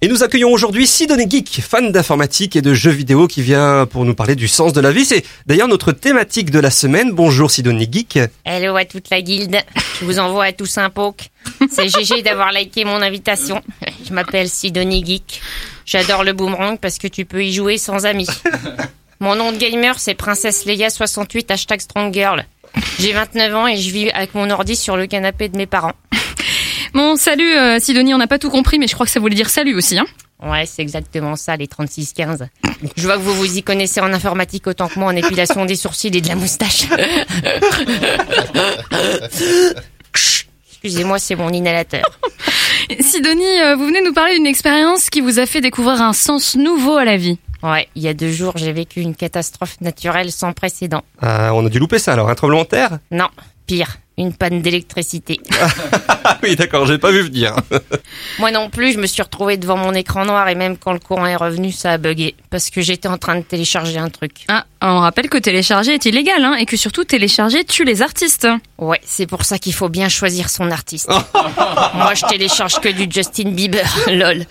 Et nous accueillons aujourd'hui Sidonie Geek, fan d'informatique et de jeux vidéo qui vient pour nous parler du sens de la vie. C'est d'ailleurs notre thématique de la semaine. Bonjour Sidonie Geek. Hello à toute la guilde. Je vous envoie à tous un poke. C'est GG d'avoir liké mon invitation. Je m'appelle Sidonie Geek. J'adore le boomerang parce que tu peux y jouer sans amis. Mon nom de gamer c'est Princesse Leia 68 hashtag Strong Girl. J'ai 29 ans et je vis avec mon ordi sur le canapé de mes parents. Bon, salut euh, Sidonie, on n'a pas tout compris, mais je crois que ça voulait dire salut aussi. Hein Ouais, c'est exactement ça, les 36-15. Je vois que vous vous y connaissez en informatique autant que moi en épilation des sourcils et de la moustache. Excusez-moi, c'est mon inhalateur. Sidonie, euh, vous venez nous parler d'une expérience qui vous a fait découvrir un sens nouveau à la vie. Ouais, il y a deux jours, j'ai vécu une catastrophe naturelle sans précédent. Ah, on a dû louper ça alors, un tremblement de terre? Non, pire, une panne d'électricité. Ah oui, d'accord, j'ai pas vu venir. Moi non plus, je me suis retrouvée devant mon écran noir et même quand le courant est revenu, ça a bugué parce que j'étais en train de télécharger un truc. Ah, on rappelle que télécharger est illégal, hein, et que surtout télécharger tue les artistes. Ouais, c'est pour ça qu'il faut bien choisir son artiste. Moi, je télécharge que du Justin Bieber, lol.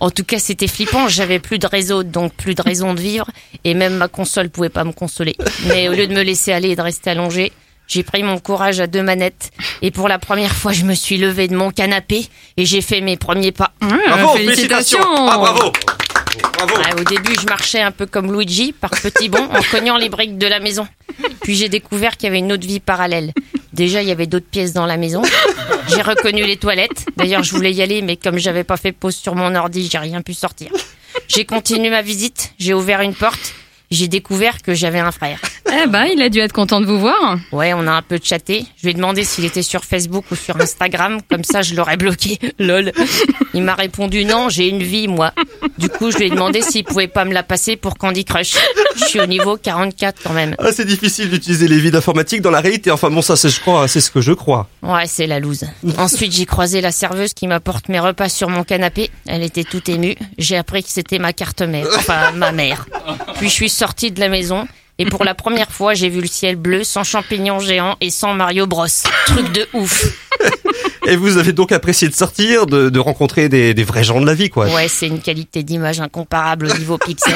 En tout cas, c'était flippant, j'avais plus de réseau, donc plus de raison de vivre, et même ma console pouvait pas me consoler. Mais au lieu de me laisser aller et de rester allongé, j'ai pris mon courage à deux manettes, et pour la première fois, je me suis levée de mon canapé, et j'ai fait mes premiers pas. Bravo, félicitations. Ah, bravo. Bravo. Ouais, au début, je marchais un peu comme Luigi, par petits bonds, en cognant les briques de la maison. Puis j'ai découvert qu'il y avait une autre vie parallèle. Déjà, il y avait d'autres pièces dans la maison. J'ai reconnu les toilettes. D'ailleurs, je voulais y aller, mais comme j'avais pas fait pause sur mon ordi, j'ai rien pu sortir. J'ai continué ma visite. J'ai ouvert une porte. J'ai découvert que j'avais un frère. Eh ben, il a dû être content de vous voir. Ouais, on a un peu chatté. Je lui ai demandé s'il était sur Facebook ou sur Instagram, comme ça je l'aurais bloqué. Lol. Il m'a répondu non, j'ai une vie moi. Du coup, je lui ai demandé s'il pouvait pas me la passer pour Candy Crush. Je suis au niveau 44 quand même. Ah, c'est difficile d'utiliser les vies d'informatique dans la réalité. Enfin bon, ça c'est je crois, c'est ce que je crois. Ouais, c'est la loose. Ensuite, j'ai croisé la serveuse qui m'apporte mes repas sur mon canapé. Elle était toute émue. J'ai appris que c'était ma carte mère, enfin ma mère. Puis je suis sortie de la maison. Et pour la première fois, j'ai vu le ciel bleu, sans champignons géants et sans Mario Bros. Truc de ouf. Et vous avez donc apprécié de sortir, de, de rencontrer des, des vrais gens de la vie, quoi. Ouais, c'est une qualité d'image incomparable au niveau pixel.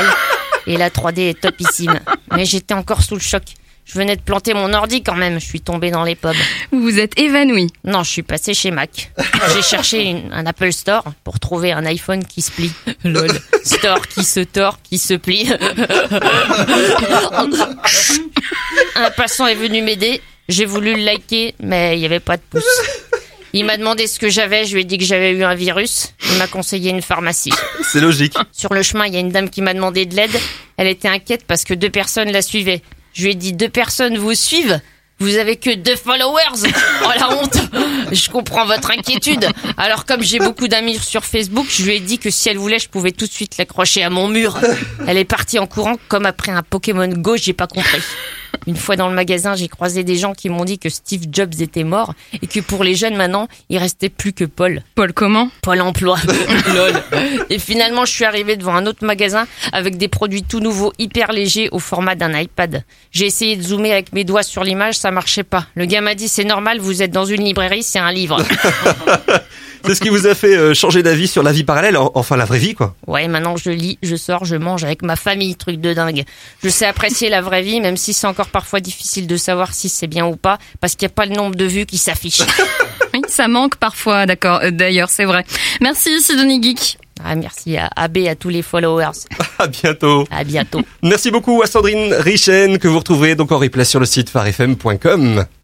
Et la 3D est topissime. Mais j'étais encore sous le choc. Je venais de planter mon ordi quand même. Je suis tombée dans les pommes. Vous vous êtes évanoui. Non, je suis passé chez Mac. J'ai cherché une- un Apple Store pour trouver un iPhone qui se plie. Lol. Store qui se tord, qui se plie. un passant est venu m'aider. J'ai voulu le liker, mais il n'y avait pas de pouce. Il m'a demandé ce que j'avais. Je lui ai dit que j'avais eu un virus. Il m'a conseillé une pharmacie. C'est logique. Sur le chemin, il y a une dame qui m'a demandé de l'aide. Elle était inquiète parce que deux personnes la suivaient. Je lui ai dit deux personnes vous suivent Vous avez que deux followers Oh la honte Je comprends votre inquiétude. Alors comme j'ai beaucoup d'amis sur Facebook, je lui ai dit que si elle voulait, je pouvais tout de suite l'accrocher à mon mur. Elle est partie en courant comme après un Pokémon Go, j'ai pas compris. Une fois dans le magasin, j'ai croisé des gens qui m'ont dit que Steve Jobs était mort et que pour les jeunes maintenant, il restait plus que Paul. Paul, comment Pôle emploi. Lol. Et finalement, je suis arrivé devant un autre magasin avec des produits tout nouveaux, hyper légers, au format d'un iPad. J'ai essayé de zoomer avec mes doigts sur l'image, ça marchait pas. Le gars m'a dit, c'est normal, vous êtes dans une librairie, c'est un livre. C'est ce qui vous a fait euh, changer d'avis sur la vie parallèle, en- enfin la vraie vie, quoi. Ouais, maintenant je lis, je sors, je mange avec ma famille, truc de dingue. Je sais apprécier la vraie vie, même si c'est encore parfois difficile de savoir si c'est bien ou pas, parce qu'il n'y a pas le nombre de vues qui s'affiche. Oui, ça manque parfois, d'accord. euh, D'ailleurs, c'est vrai. Merci Sidonie Geek. Ah, merci à AB, à tous les followers. À bientôt. À bientôt. Merci beaucoup à Sandrine Richen que vous retrouverez donc en replay sur le site farfm.com.